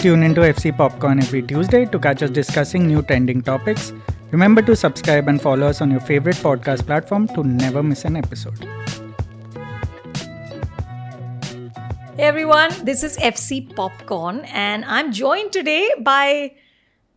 Tune into FC Popcorn every Tuesday to catch us discussing new trending topics. Remember to subscribe and follow us on your favorite podcast platform to never miss an episode. Hey everyone, this is FC Popcorn, and I'm joined today by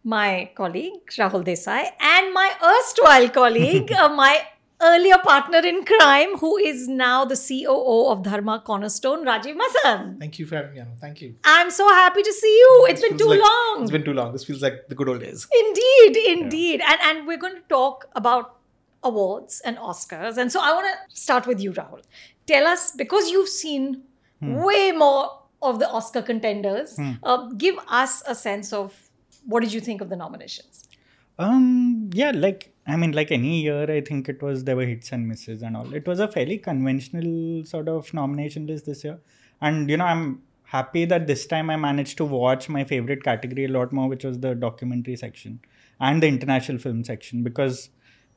my colleague Rahul Desai and my erstwhile colleague, uh, my earlier partner in crime, who is now the COO of Dharma Cornerstone, Rajeev Masand. Thank you for having me, Anu. Thank you. I'm so happy to see you. It's This been too like- long. It's been too long. This feels like the good old days. Indeed, indeed. And and we're going to talk about awards and Oscars. And so I want to start with you, Rahul. Tell us, because you've seen way more of the Oscar contenders, uh, give us a sense of what did you think of the nominations? Um, yeah, like I mean, like any year, I think it was there were hits and misses and all. It was a fairly conventional sort of nomination list this year, and you know, I'm happy that this time I managed to watch my favorite category a lot more, which was the documentary section and the international film section, because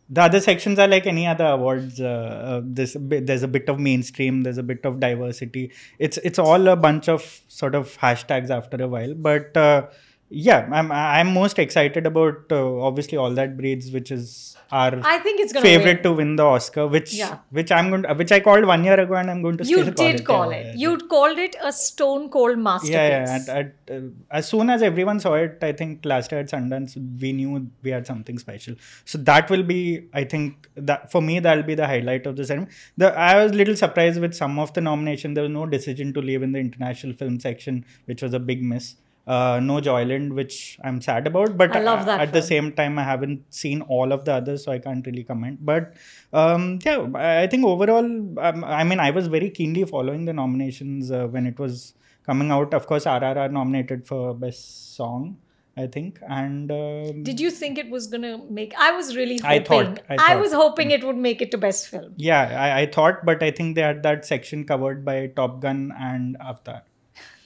the other sections are like any other awards. Uh, uh, there's a bit, there's a bit of mainstream, there's a bit of diversity. It's it's all a bunch of sort of hashtags after a while, but. Uh, yeah, I'm I'm most excited about uh, obviously All That Breathes, which is our I think it's favorite to win the Oscar, which Yeah. which I'm going to, which I called one year ago, and I'm going to You still call did it. call it. yeah, You called it a stone cold masterpiece. yeah, yeah. At, at, uh, as soon as everyone saw it, I think last year at Sundance, we knew we had something special. So that will be, I think, that for me, that'll be the highlight of the ceremony. The I was a little surprised with some of the nomination. There was no decision to leave in the international film section, which was a big miss. Uh, no Joyland, which I'm sad about, but I love that at the same time, I haven't seen all of the others, so I can't really comment. But um, yeah, I I think overall, um, I mean, I was very keenly following the nominations uh, when it was coming out. Of course, RRR nominated for best song, I think, and um, Did you think it was going to make? I was really hoping. I thought- I thought. was hoping it would make it to best film. yeah, I, I thought, but I think they had that section covered by Top Gun and Avatar,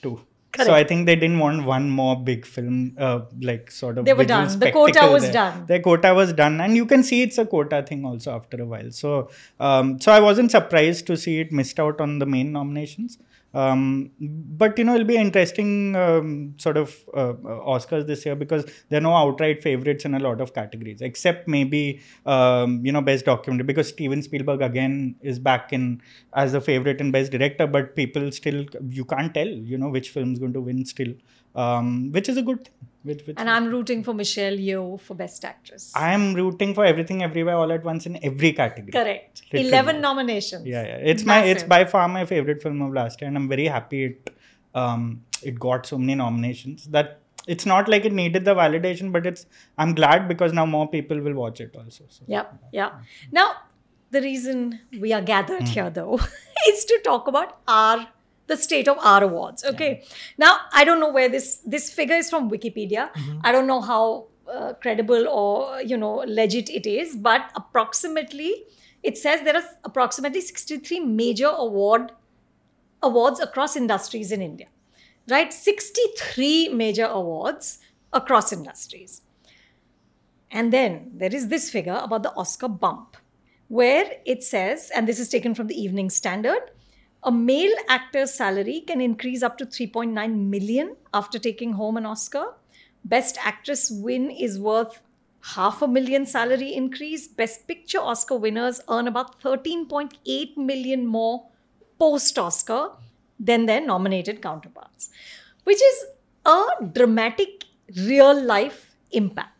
too. So I think they didn't want one more big film, uh, like sort of. They were done. The quota was there. done. Their quota was done, and you can see it's a quota thing also after a while. So, um, so I wasn't surprised to see it missed out on the main nominations. Um, but you know, it'll be interesting um, sort of uh, Oscars this year because there are no outright favorites in a lot of categories, except maybe um, you know best documentary because Steven Spielberg again is back in as a favorite in best director, but people still you can't tell you know which film's going to win still, um, which is a good thing. Which, which And I'm rooting for Michelle Yeoh for best actress. I am rooting for everything everywhere all at once in every category. Correct. Literally. 11 nominations. Yeah, yeah. It's my it's by far my favorite film of last year, and I'm very happy it um it got so many nominations. That it's not like it needed the validation, but it's I'm glad because now more people will watch it also. So. Yep, yeah. Now, the reason we are gathered Hmm. here, though, is to talk about our the state of our awards. Okay. Now, I don't know where this this figure is from Wikipedia. I don't know how uh, credible or you know legit it is, but approximately it says there are approximately 63 major award awards across industries in India. Right? 63 major awards across industries. And then there is this figure about the Oscar bump, where it says, and this is taken from the Evening Standard, a male actor's salary can increase up to 3.9 million after taking home an Oscar. Best actress win is worth half a million salary increase. Best picture Oscar winners earn about 13.8 million more post Oscar than their nominated counterparts, which is a dramatic real life impact.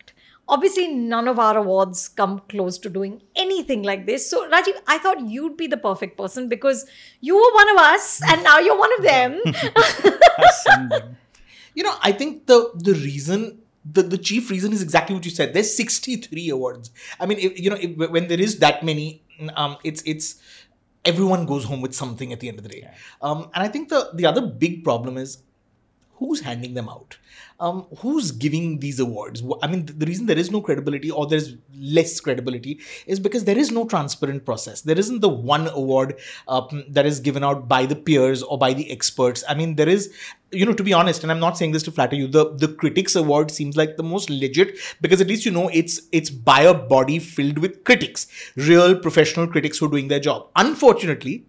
Obviously, none of our awards come close to doing anything like this. So, Rajeev, I thought you'd be the perfect person because you were one of us and now you're one of them. Us and them. You know, I think the the reason the, the chief reason is exactly what you said. There's 63 awards. I mean, if, you know, if, when there is that many, um, it's it's everyone goes home with something at the end of the day. Um, and I think the the other big problem is who's handing them out? Um, who's giving these awards? I mean the reason there is no credibility or there's less credibility is because there is no transparent process. There isn't the one award um, that is given out by the peers or by the experts. I mean there is you know to be honest and i'm not saying this to flatter you the the critics award seems like the most legit because at least you know it's it's by a body filled with critics real professional critics who are doing their job. Unfortunately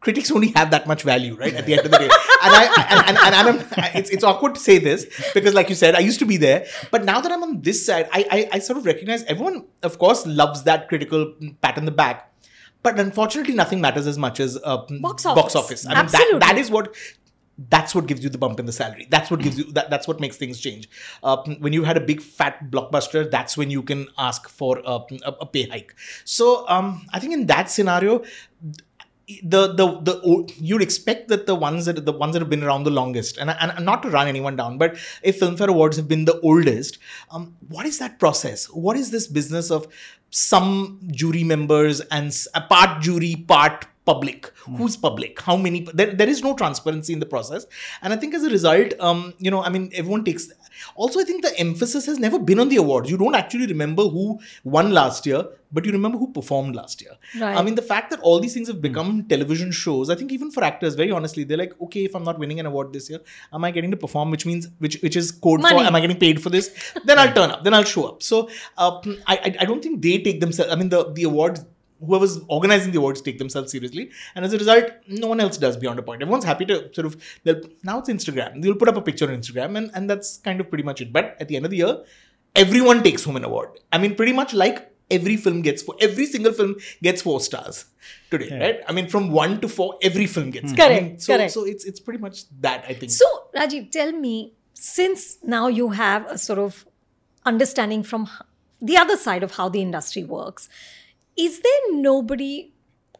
critics only have that much value, right? At the end of the day, and I and, and, and, I'm, it's it's awkward to say this because, like you said, I used to be there, but now that I'm on this side, I I, I sort of recognize everyone, of course, loves that critical pat on the back. But unfortunately, nothing matters as much as uh, box office. Box office. I mean, Absolutely. that, that is what that's what gives you the bump in the salary that's what gives you that, that's what makes things change uh, when you had a big fat blockbuster that's when you can ask for a, a, a pay hike so um, i think in that scenario the the the you'd expect that the ones that the ones that have been around the longest and, and not to run anyone down but if filmfare awards have been the oldest um, what is that process? What is this business of some jury members and a part jury part public? Mm. who's public? How many there, there is no transparency in the process. And i think as a result um, you know i mean everyone takes also i think the emphasis has never been on the awards. You don't actually remember who won last year but you remember who performed last year. Right. i mean the fact that all these things have become television shows i think even for actors very honestly they're like okay if i'm not winning an award this year am i getting to perform? Which means which which is code Money. for am i getting paid for this? Then i'll turn up. Then i'll show up. So uh, I, I don't think they take themselves i mean the the awards whoever's organizing the awards take themselves seriously. And as a result, no one else does beyond a point. Everyone's happy to sort of, now it's Instagram. They'll put up a picture on Instagram and, and that's kind of pretty much it. But at the end of the year, everyone takes home an award. I mean, pretty much like every film gets four, every single film gets four stars today, yeah. right? I mean, from one to four, every film gets. Hmm. Correct. I mean, so, correct. so it's it's pretty much that I think. So Rajeev, tell me, since now you have a sort of understanding from the other side of how the industry works, is there nobody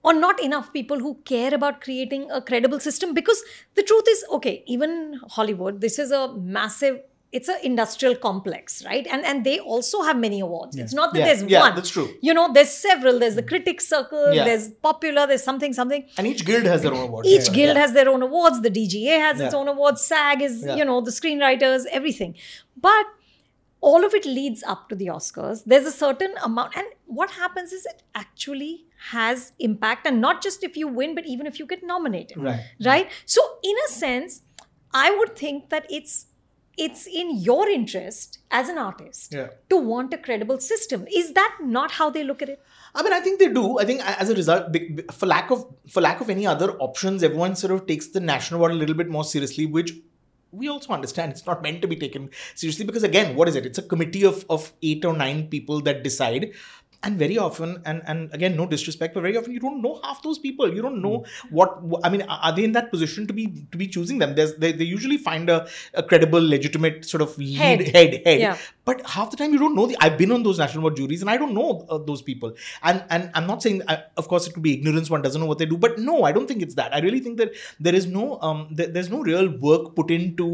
or not enough people who care about creating a credible system? Because the truth is okay even hollywood this is a massive it's an industrial complex right? And and they also have many awards. Yeah. it's not that yeah. there's yeah, one. that's true. You know there's several. There's the critics circle yeah. there's popular there's something something. And each guild has their own awards. Each guild has their own awards. The dga has its own awards. Sag is you know the screenwriters everything. But all of it leads up to the Oscars. There's a certain amount, and what happens is it actually has impact, and not just if you win, but even if you get nominated. Right. Right. So, in a sense, I would think that it's it's in your interest as an artist yeah. to want a credible system. Is that not how they look at it? I mean, I think they do. I think as a result, for lack of for lack of any other options, everyone sort of takes the national award a little bit more seriously, which we also understand it's not meant to be taken seriously because again what is it it's a committee of, of eight or nine people that decide and very often and and again no disrespect but very often you don't know half those people you don't know mm. what i mean are they in that position to be to be choosing them there's they, they usually find a, a credible legitimate sort of lead head head, head. Yeah. But half the time you don't know the i've been on those national award juries and i don't know uh, those people. And and i'm not saying uh, of course it could be ignorance one doesn't know what they do but no i don't think it's that. I really think that there is no um th- there's no real work put into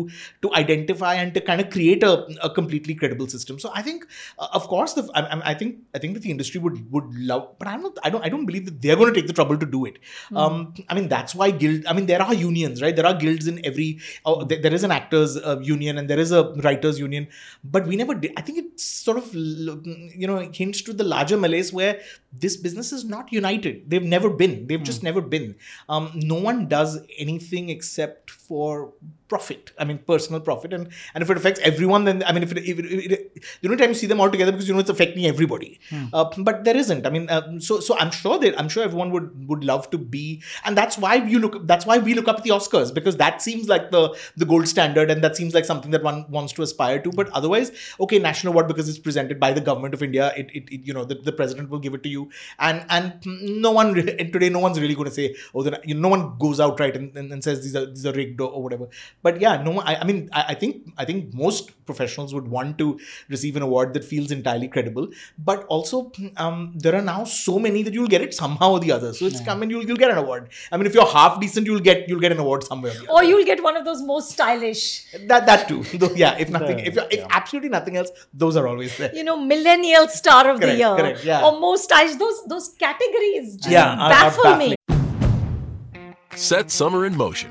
to identify and to kind of create a, a completely credible system. So i think uh, of course the I, I think i think that the industry would would love but i'm not i don't i don't believe that they're going to take the trouble to do it. Mm. um i mean that's why guild i mean there are unions right? There are guilds in every oh, there, there is an actors uh, union and there is a writers union but we never did i think it's sort of you know hints to the larger malaise where this business is not united. They've never been. They've mm. just never been. Um no one does anything except for profit. I mean, personal profit. And and if it affects everyone, then I mean, if it, if it, if it the only time you see them all together because you know it's affecting everybody. Hmm. Uh, but there isn't. I mean, uh, so so I'm sure that I'm sure everyone would would love to be, and that's why you look. That's why we look up at the Oscars because that seems like the the gold standard, and that seems like something that one wants to aspire to. But otherwise, okay, national award because it's presented by the government of India. It, it, it you know the, the president will give it to you, and and no one today no one's really going to say oh then you know, no one goes out right and, and, and says these are these are rigged or, or whatever. But yeah, no, I, I mean, I, I, think I think most professionals would want to receive an award that feels entirely credible. But also, um, there are now so many that you'll get it somehow or the other. So it's yeah. I mean, you'll you'll get an award. I mean, if you're half decent, you'll get you'll get an award somewhere. Or, or you'll get one of those most stylish. That that too. Though, yeah, if nothing, if if yeah. absolutely nothing else, those are always there. You know, millennial star of correct, the year, correct, yeah. or most stylish. Those those categories just yeah, baffle are, are me. Set summer in motion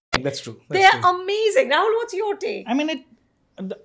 Amazing. That's true. That's They're true. amazing. Rahul, what's your take? I mean, it.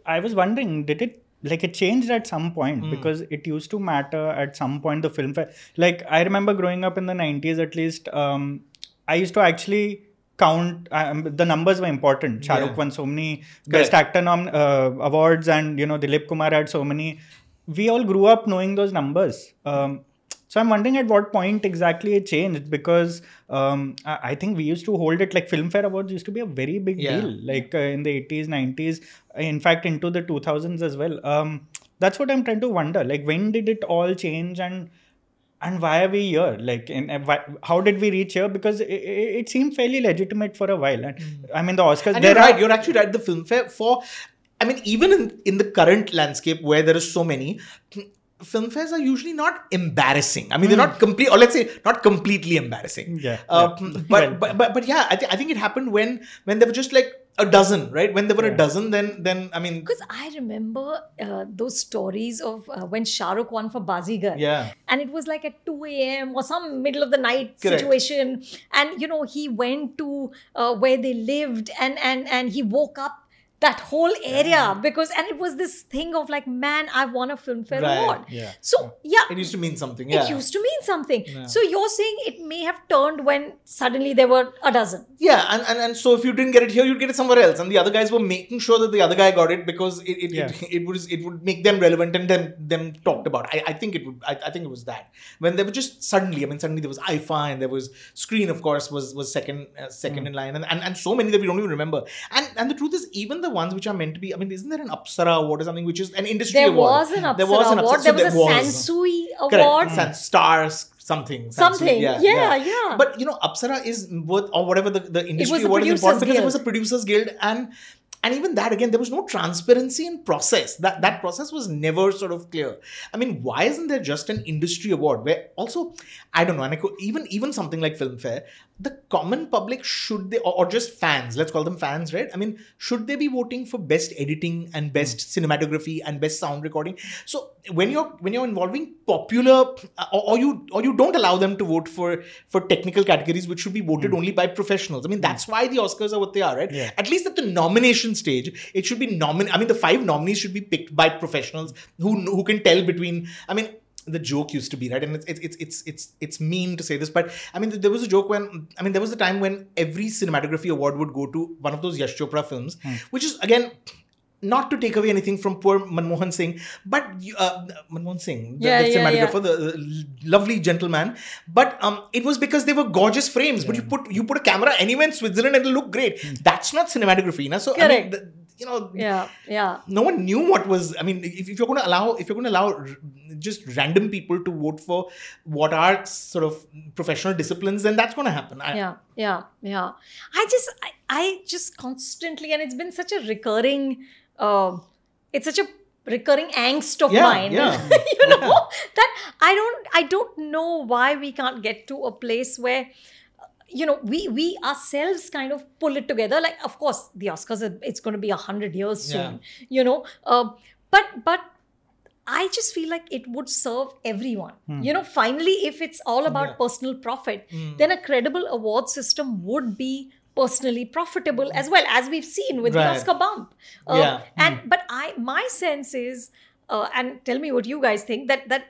I was wondering, did it like it changed at some point Hmm. because it used to matter at some point the Filmfare. Like I remember growing up in the nineties, at least. Um, I used to actually count um, the numbers were important. Shah Rukh Yeah. won so many Correct. best actor nom- uh, awards, and you know Dilip Kumar had so many. We all grew up knowing those numbers. Um, so I'm wondering at what point exactly it changed because um, I, think we used to hold it like Filmfare Awards used to be a very big Yeah. deal, like uh, in the 80s, 90s, in fact into the 2000s as well. Um, that's what I'm trying to wonder. Like when did it all change and and why are we here? Like, in, uh, why, how did we reach here? Because it, it, seemed fairly legitimate for a while. And I mean, the Oscars. and you're are- right. You're actually right. The Filmfare for, I mean, even in in the current landscape where there is so many. Filmfares are usually not embarrassing. I mean, they're not complete, or let's say, not completely embarrassing. Yeah, Uh, yeah. But, Well- but but but yeah, I, th- I think it happened when when there were just like a dozen, right? When there were a dozen, then then I mean, Because I remember uh, those stories of uh, when Shah Rukh won for Baazigar. yeah, And it was like at 2 a.m. or some middle of the night Correct. situation. And, you know, he went to uh, where they lived and, and, and he woke up that whole area because, and it was this thing of like, man, I won a Filmfare Right. Award. Yeah. So, yeah. it used to mean something. Yeah, It used to mean something. Yeah. So you're saying it may have turned when suddenly there were a dozen. Yeah, and, and and so if you didn't get it here, you'd get it somewhere else, and the other guys were making sure that the other guy got it because it it, Yeah. it, it was it would make them relevant and them them talked about. I, I think it would. I, I think it was that when they were just suddenly. I mean, suddenly there was IIFA and there was Screen, of course, was was second uh, second Hmm. in line, and, and and so many that we don't even remember. And and the truth is, even the ones which are meant to be. I mean, isn't there an Apsara award or something which is an industry There award? was an Apsara There was an award. Apsara- There so was a Sansui award. Correct. San stars something. Sansui, Something. Yeah, yeah. yeah, But you know, Apsara is worth or whatever the, the industry award is important because it was a producers guild and and even that again there was no transparency in process that that process was never sort of clear i mean why isn't there just an industry award where also i don't know and I could, even even something like filmfare the common public should they or, just fans let's call them fans right? I mean should they be voting for best editing and best hmm. cinematography and best sound recording? So when you're when you're involving popular uh, or, or you or you don't allow them to vote for for technical categories which should be voted hmm. only by professionals. I mean hmm. that's why the oscars are what they are right? Yeah. at least at the nomination stage it should be nomin i mean the five nominees should be picked by professionals who who can tell between i mean the joke used to be right and it's it's it's it's it's, it's mean to say this but i mean there was a joke when i mean there was a time when every cinematography award would go to one of those yash chopra films which is again not to take away anything from poor Manmohan Singh, but uh, Manmohan Singh, the, Yeah, the yeah, cinematographer, the, lovely gentleman. But um, it was because they were gorgeous frames. But you put you put a camera anywhere in Switzerland, it'll look great. That's not cinematography, na? So I mean, Correct. the- you know, Yeah, yeah. no one knew what was. I mean, if, if you're going to allow, if you're going to allow r- just random people to vote for what are sort of professional disciplines, then that's going to happen. I, yeah yeah yeah i just I, I just constantly and it's been such a recurring uh, it's such a recurring angst of Yeah, mine yeah. you know that i don't i don't know why we can't get to a place where you know we we ourselves kind of pull it together like of course the oscars are, it's going to be a hundred years soon you know uh, but but I just feel like it would serve everyone. You know, finally, if it's all about Yeah. personal profit, then a credible award system would be personally profitable as well as we've seen with the Right. Oscar bump. Uh, Yeah. And but I my sense is, uh, and tell me what you guys think that that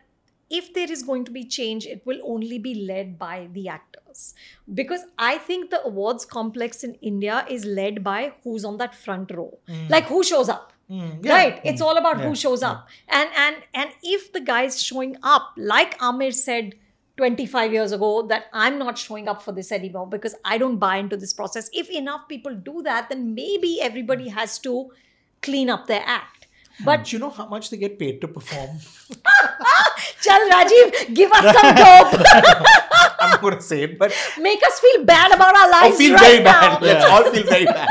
if there is going to be change, it will only be led by the actors. Because I think the awards complex in India is led by who's on that front row. Like who shows up. Mm, yeah. Right. It's all about Yeah, who shows up. And and and if the guys showing up, like Aamir said 25 years ago, that I'm not showing up for this anymore because I don't buy into this process. If enough people do that, then maybe everybody has to clean up their act. But Do you know how much they get paid to perform? Chal Rajeev, give us some dope. I'm not going to say it, but Make us feel bad about our lives feel right very now. bad. Let's all feel very bad.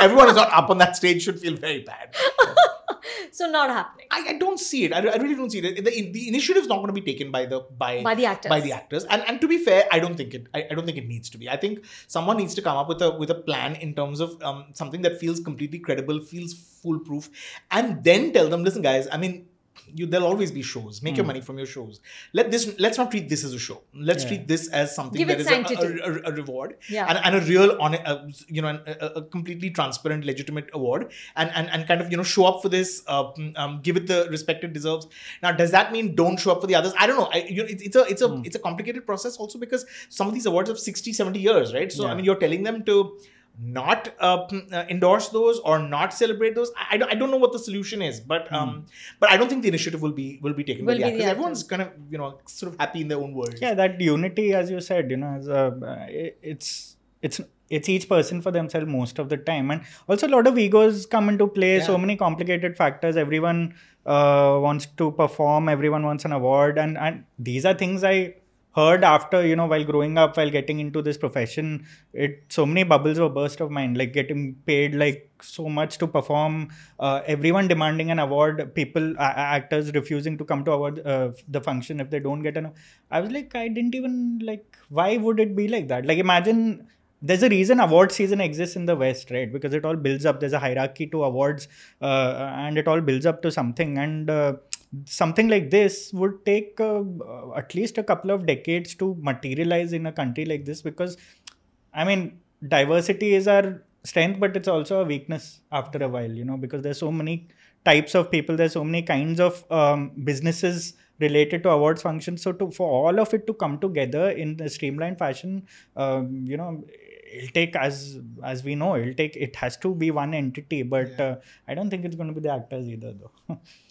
Everyone who's not up on that stage should feel very bad. So not happening. I, I don't see it. I, I really don't see it. The, the initiative is not going to be taken by the by By the actors. By the actors. And and to be fair, I don't think it. I, I don't think it needs to be. I think someone needs to come up with a with a plan in terms of um, something that feels completely credible, feels foolproof, and then tell them, listen, guys. I mean, you there'll always be shows. Make your money from your shows. Let this let's not treat this as a show. Let's Yeah. treat this as something Give that it is a, a, sanctity. a, a reward Yeah. and, and a real on uh, you know an, a, a completely transparent, legitimate award, and and and kind of you know show up for this. Uh, um, give it the respect it deserves. Now, does that mean don't show up for the others? I don't know. I, you know, it's, it's a it's a it's a complicated process also because some of these awards have 60, 70 years, right? So I mean, you're telling them to not uh, mm, uh, endorse those or not celebrate those. I, I, don't, I don't know what the solution is but um but i don't think the initiative will be will be taken. Will by the actors everyone's kind of you know sort of happy in their own world. Yeah that unity as you said you know as a, uh, it- it's it's it's each person for themselves most of the time. And also a lot of egos come into play. So many complicated factors. Everyone uh, wants to perform. Everyone wants an award. And and these are things i heard after you know while growing up while getting into this profession it so many bubbles were burst of mind like getting paid like so much to perform uh, everyone demanding an award people a- actors refusing to come to award uh, the function if they don't get an i was like i didn't even like why would it be like that? Like imagine there's a reason award season exists in the west right? Because it all builds up there's a hierarchy to awards uh, and it all builds up to something and uh, something like this would take uh, uh, at least a couple of decades to materialize in a country like this because i mean diversity is our strength but it's also a weakness after a while you know because there's so many types of people there's so many kinds of um, businesses related to awards functions. So to for all of it to come together in a streamlined fashion um, you know it'll take as as we know it'll take it has to be one entity but uh, i don't think it's going to be the actors either though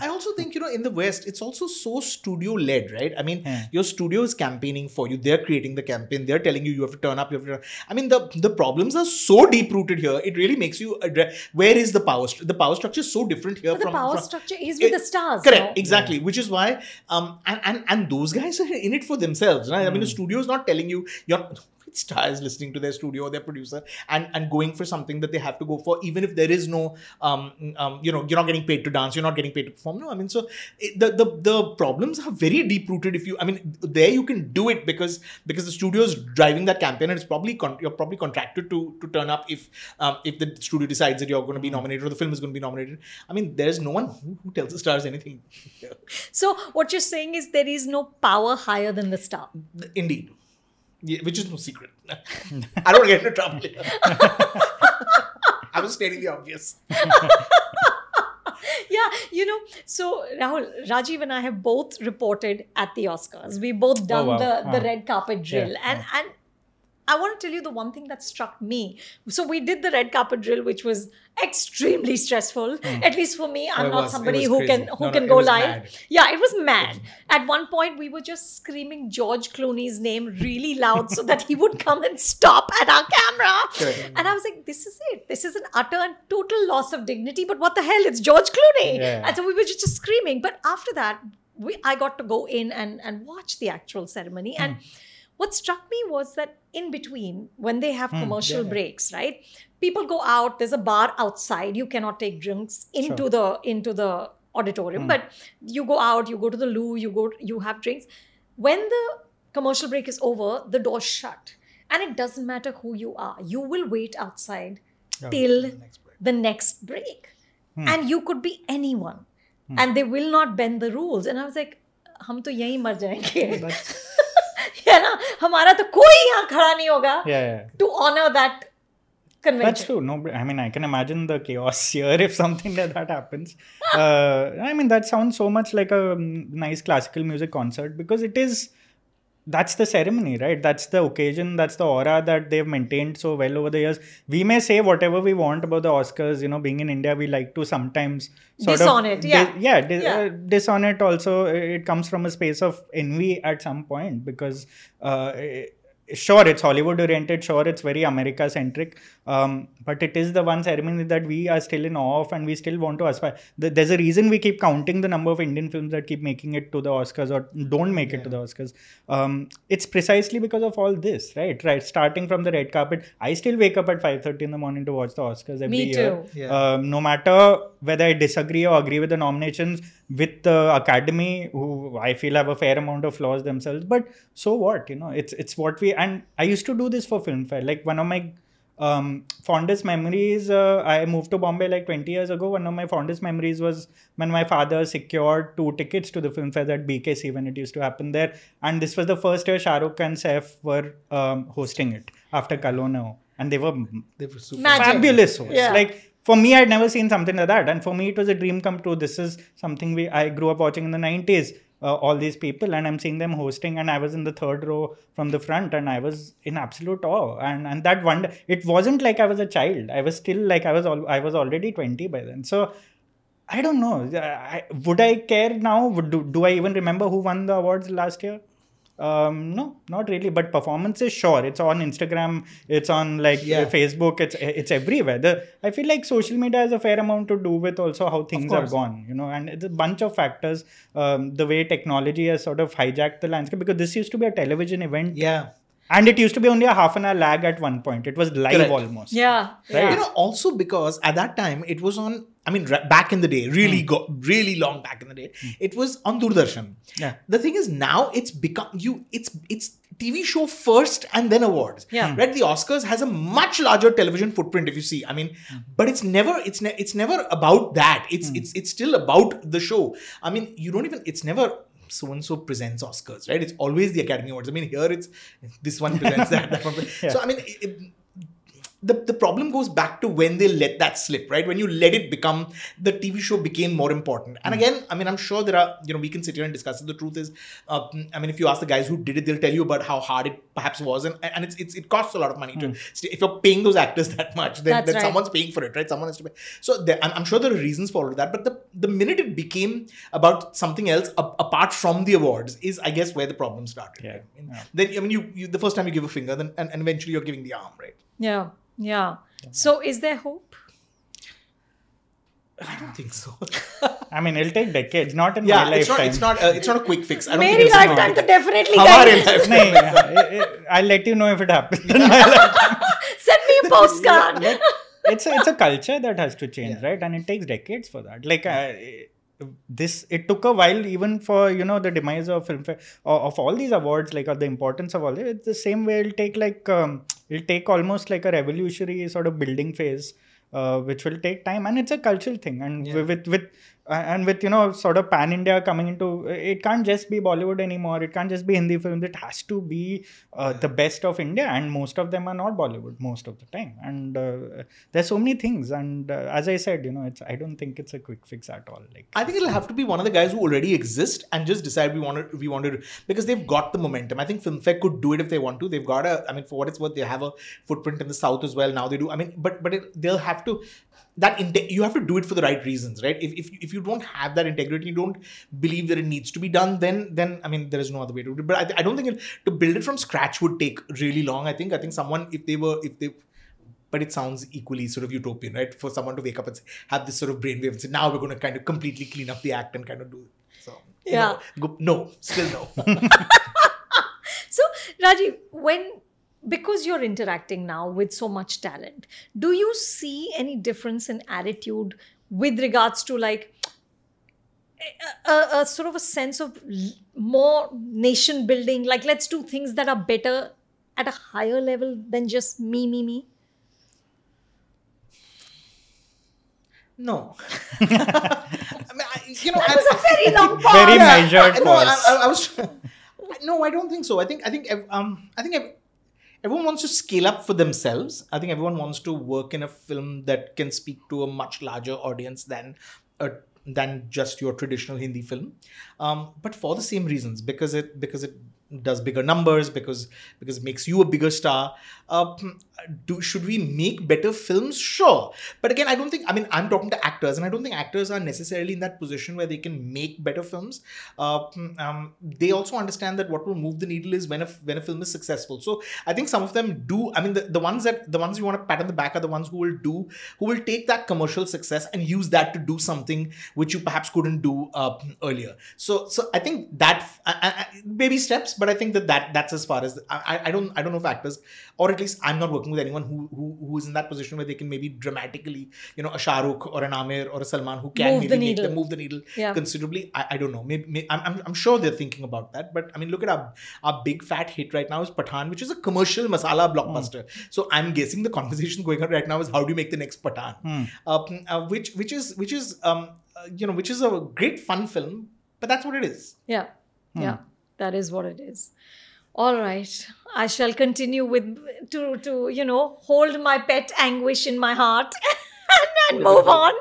I also think, you know, in the West, it's also so studio led, right? I mean, Yeah. your studio is campaigning for you. They're creating the campaign. They're telling you you have to turn up. You have to. Turn. I mean, the the problems are so deep rooted here. It really makes you address where is the power. Stru- the power structure is so different here But the power from- structure is with It- the stars. Correct, no? exactly. Which is why, um, and, and and those guys are in it for themselves. Right? I mean, the studio is not telling you you're. Which star is listening to their studio or their producer and and going for something that they have to go for, even if there is no, um, um, you know, you're not getting paid to dance, you're not getting paid to perform. No, I mean, so it, the the the problems are very deep rooted. If you, I mean, there you can do it because because the studio is driving that campaign and it's probably con- you're probably contracted to to turn up if um, if the studio decides that you're going to be nominated or the film is going to be nominated. I mean, there's no one who, who tells the stars anything. So what you're saying is there is no power higher than the star. Indeed. Yeah, which is no secret. I don't want to get into trouble. I was stating the obvious. Yeah, you know, so Rahul, Rajeev and I have both reported at the Oscars. We both oh, done wow. the, the red carpet drill. Yeah, and and I want to tell you the one thing that struck me. So we did the red carpet drill, which was extremely stressful. At least for me, I'm Hmm. Oh, not was- somebody who crazy. can who No, no, can it go live. mad. Yeah, it was mad. At one point, we were just screaming George Clooney's name really loud so that he would come and stop at our camera. Correct. And I was like, this is it. This is an utter and total loss of dignity. But what the hell? It's George Clooney. Yeah. And so we were just, just screaming. But after that, we I got to go in and, and watch the actual ceremony. And what struck me was that in between when they have mm, commercial yeah. breaks right people go out there's a bar outside you cannot take drinks into sure. the into the auditorium mm. but you go out you go to the loo you go you have drinks when the commercial break is over the door's shut and it doesn't matter who you are you will wait outside oh, till the next break, the next break. Mm. and you could be anyone hmm. and they will not bend the rules and i was like hum to yahi mar jayenge है ना हमारा तो कोई यहाँ खड़ा नहीं होगा to honour that convention That's true. No, I mean, I can imagine the chaos here if something like that happens. Uh, I mean, that sounds so much like a mm, nice classical music concert because it is. That's the ceremony, right? That's the occasion. That's the aura that they've maintained so well over the years. We may say whatever we want about the Oscars. You know, being in India, we like to sometimes sort Disown of it, yeah. dis- yeah, dis- Yeah. Uh, disown it. Also, it comes from a space of envy at some point because. Uh, sure it's hollywood oriented sure it's very america centric um, but it is the one ceremony that we are still in awe of and we still want to aspire. There's a reason we keep counting the number of indian films that keep making it to the oscars or don't make it to the oscars. Um, it's precisely because of all this right? Right starting from the red carpet i still wake up at 5.30 in the morning to watch the oscars every Me year. too. Yeah. um, no matter whether I disagree or agree with the nominations with the Academy, who I feel have a fair amount of flaws themselves, but so what? You know, it's it's what we and I used to do this for Filmfare. Like one of my um, fondest memories. Uh, I moved to Bombay like 20 years ago. One of my fondest memories was when my father secured two tickets to the Filmfare at BKC when it used to happen there. And this was the first year Shah Rukh and Saif were um, hosting it after Kal Ho Naa Ho. And they were They were super. Magic. fabulous hosts. Yeah. Like for me, I'd never seen something like that, and for me, it was a dream come true. This is something we I grew up watching in the nineties. Uh, all these people, and I'm seeing them hosting, and I was in the third row from the front, and I was in absolute awe. And and that wonder, it wasn't like I was a child. I was still like I was all I was already twenty by then. So. I don't know. I, would I care now? Would, do, do I even remember who won the awards last year? Um, no, not really. But performances, sure. It's on Instagram. It's on like Yeah. Facebook. It's it's everywhere. The, I feel like social media has a fair amount to do with also how things have course. gone. You know, and it's a bunch of factors. Um, the way technology has sort of hijacked the landscape because this used to be a television event, Yeah. and it used to be only a half an hour lag at one point. It was live Correct. almost. Yeah. Right. You know, also because at that time it was on. I mean, back in the day, really hmm. go, really long back in the day, hmm. it was on Doordarshan. Yeah. The thing is, now it's become you. It's it's TV show first and then awards. Yeah. Right. The Oscars has a much larger television footprint. If you see, I mean, hmm. but it's never it's ne- it's never about that. It's it's it's still about the show. I mean, you don't even. It's never. So and so presents Oscars, right? It's always the Academy Awards. I mean, here it's this one presents that, that one. presents- So I mean, it- the, the problem goes back to when they let that slip, right? When you let it become the TV show became more important. And hmm. again, I mean, I'm sure there are, you know, we can sit here and discuss it. The truth is, uh, mm, I mean, if you ask the guys who did it, they'll tell you about how hard it perhaps was, and, and it's, it's it costs a lot of money to. Hmm. If you're paying those actors that much, then, That's then right. someone's paying for it, right? Someone has to pay. So there, I'm, I'm sure there are reasons for all of that. But the the minute it became about something else a- apart from the awards is, I guess, where the problem started. Yeah. right? I mean, Yeah. Then I mean, you, you the first time you give a finger, then and, and eventually you're giving the arm, right? yeah yeah so is there hope I don't think so. I mean, it'll take decades, not in yeah, my lifetime. It's not, it's not, a, it's not a quick fix. I don't Mary think lifetime, to definitely. lifetime. I'll let you know if it happens. Send me a postcard. Yeah, it's a, it's a culture that has to change, yeah. right? And it takes decades for that. Like. Uh, this it took a while even for you know the demise of film of, of all these awards like of the importance of all this, it's the same way it'll take like um, it'll take almost like a revolutionary sort of building phase. Uh, which will take time and it's a cultural thing and Yeah. with with and with you know sort of pan india coming into it can't just be bollywood anymore it can't just be hindi films it has to be uh, the best of india and most of them are not bollywood most of the time and uh, there's so many things and uh, as i said you know it's i don't think it's a quick fix at all like I think it'll have to be one of the guys who already exist and just decide we want to we want to because they've got the momentum. I think FilmFare could do it if they want to. They've got a I mean for what it's worth, they have a footprint in the south as well. Now they do. I mean, but but it, they'll have to that inte- you have to do it for the right reasons, right? If if if you don't have that integrity, you don't believe that it needs to be done, then then I mean there is no other way to do it. But I, I don't think it, to build it from scratch would take really long. I think I think someone if they were if they but it sounds equally sort of utopian, right? For someone to wake up and say, have this sort of brainwave and say, now we're going to kind of completely clean up the act and kind of do it. So, Yeah. know, go, no, still no. So, Rajeev, when because you're interacting now with so much talent, do you see any difference in attitude with regards to like a, a, a sort of a sense of more nation building? Like, let's do things that are better at a higher level than just me, me, me. no. I mean, I, you know, That I- was a very long pause. Very Yeah, measured I, no, I, pause. I, I was. No, I don't think so. I think I think um I think ev- everyone wants to scale up for themselves. I think everyone wants to work in a film that can speak to a much larger audience than a, than just your traditional Hindi film. Um, but for the same reasons, because it because it does bigger numbers, because because it makes you a bigger star. Uh, do should we make better films? Sure, but again, I don't think. I mean, I'm talking to actors, and I don't think actors are necessarily in that position where they can make better films. Uh, um, they also understand that what will move the needle is when a when a film is successful. So I think some of them do. I mean, the, the ones that the ones you want to pat on the back are the ones who will do who will take that commercial success and use that to do something which you perhaps couldn't do uh, earlier. So so I think that uh, baby steps, but I think that, that that's as far as I, I- I don't I don't know if actors or at least I'm not working with anyone who who, who is in that position where they can maybe dramatically you know a Shah Rukh or an Aamir or a Salman who can Move maybe the make them needle. move the needle Yeah. considerably. I, I don't know. Maybe, may I'm, I'm sure they're thinking about that. But I mean, look at our our big fat hit right now is Pathaan, which is a commercial masala blockbuster. So I'm guessing the conversation going on right now is how do you make the next Pathaan, um, uh, which which is which is um uh, you know which is a great fun film, but that's what it is. Yeah. Yeah. That is what it is. All right. I shall continue with to to you know hold my pet anguish in my heart and, and move on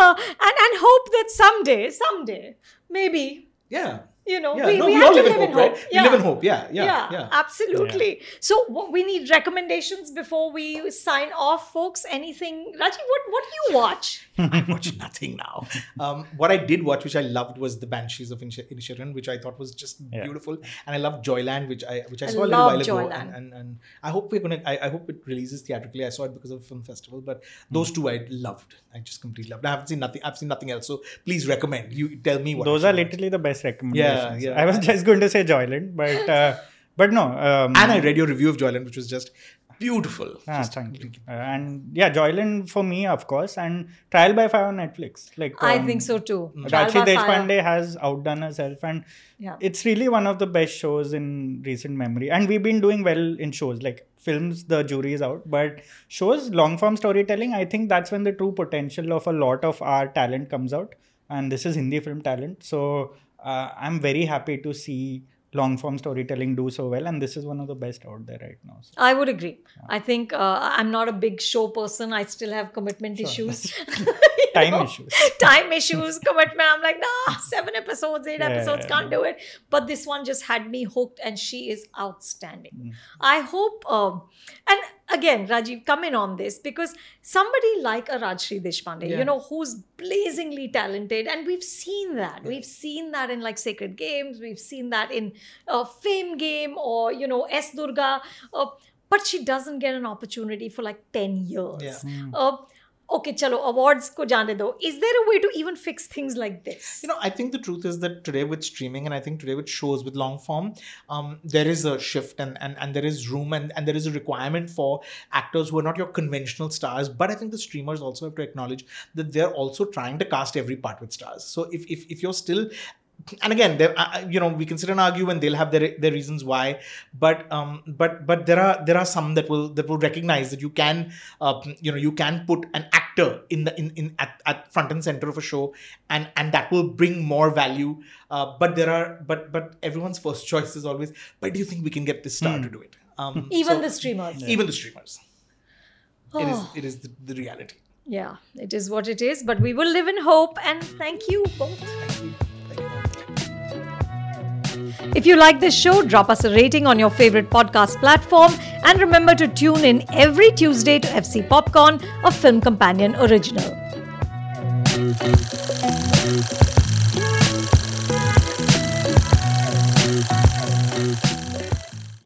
uh, and and hope that someday someday maybe Yeah. You know Yeah, we, no, we, we, have to live in live hope, right? Yeah. We live in hope. Yeah, yeah, yeah, yeah. absolutely. So what, we need recommendations before we sign off, folks. Anything, Rajeev? What what do you watch? I watch nothing now. Um, what I did watch, which I loved, was the Banshees of Inish- Inisherin, which I thought was just Yeah. beautiful, and I love Joyland, which I which I I saw a little love while ago, Joyland. and, and and I hope we're gonna. I, I hope it releases theatrically. I saw it because of film festival, but those two I loved. I just completely loved. I haven't seen nothing. I've seen nothing else. So please recommend. You tell me what. Those I are should watch. literally the best recommendations. Yeah. I was just going to say Joyland, but uh, but no. Um, And I read your review of Joyland, which was just beautiful. Ah, Just thank you. Uh, and yeah, Joyland for me, of course, and Trial by Fire on Netflix. Like I um, think so too. Trial Rajshri by Fire. Deshpande has outdone herself, and Yeah. it's really one of the best shows in recent memory. And we've been doing well in shows like films. The jury is out, but shows, long form storytelling. I think that's when the true potential of a lot of our talent comes out. And this is Hindi film talent, so uh, I'm very happy to see long form storytelling do so well. And this is one of the best out there right now. So. I would agree. I think uh, I'm not a big show person. I still have commitment issues. Time know? issues. Time issues, commitment. I'm like, nah, seven episodes, eight Yeah, episodes, can't do it. But this one just had me hooked, and she is outstanding. Mm. I hope, um, and again, Rajeev, come in on this because somebody like a Rajshri Deshpande, Yeah. you know, who's blazingly talented, and we've seen that. We've seen that in like Sacred Games, we've seen that in uh, Fame Game or, you know, S. Durga. Uh, but she doesn't get an opportunity for like 10 years. Yeah. Uh, okay, chalo, awards ko jaane do. Is there a way to even fix things like this? You know, I think the truth is that today with streaming and I think today with shows with long form, um, there is a shift and, and, and there is room and, and there is a requirement for actors who are not your conventional stars. But I think the streamers also have to acknowledge that they're also trying to cast every part with stars. So if, if, if you're still and again there uh, you know we can sit and argue and they'll have their their reasons why but um but but there are there are some that will that will recognize that you can uh, you know you can put an actor in the in, in at, at front and center of a show and and that will bring more value uh, but there are but but everyone's first choice is always but do you think we can get this star to do it um even so- the streamers. even the streamers it is Oh. it is the, the reality Yeah, it is what it is. But we will live in hope. And thank you both. If you like this show, drop us a rating on your favorite podcast platform. And remember to tune in every Tuesday to FC Popcorn, a Film Companion original.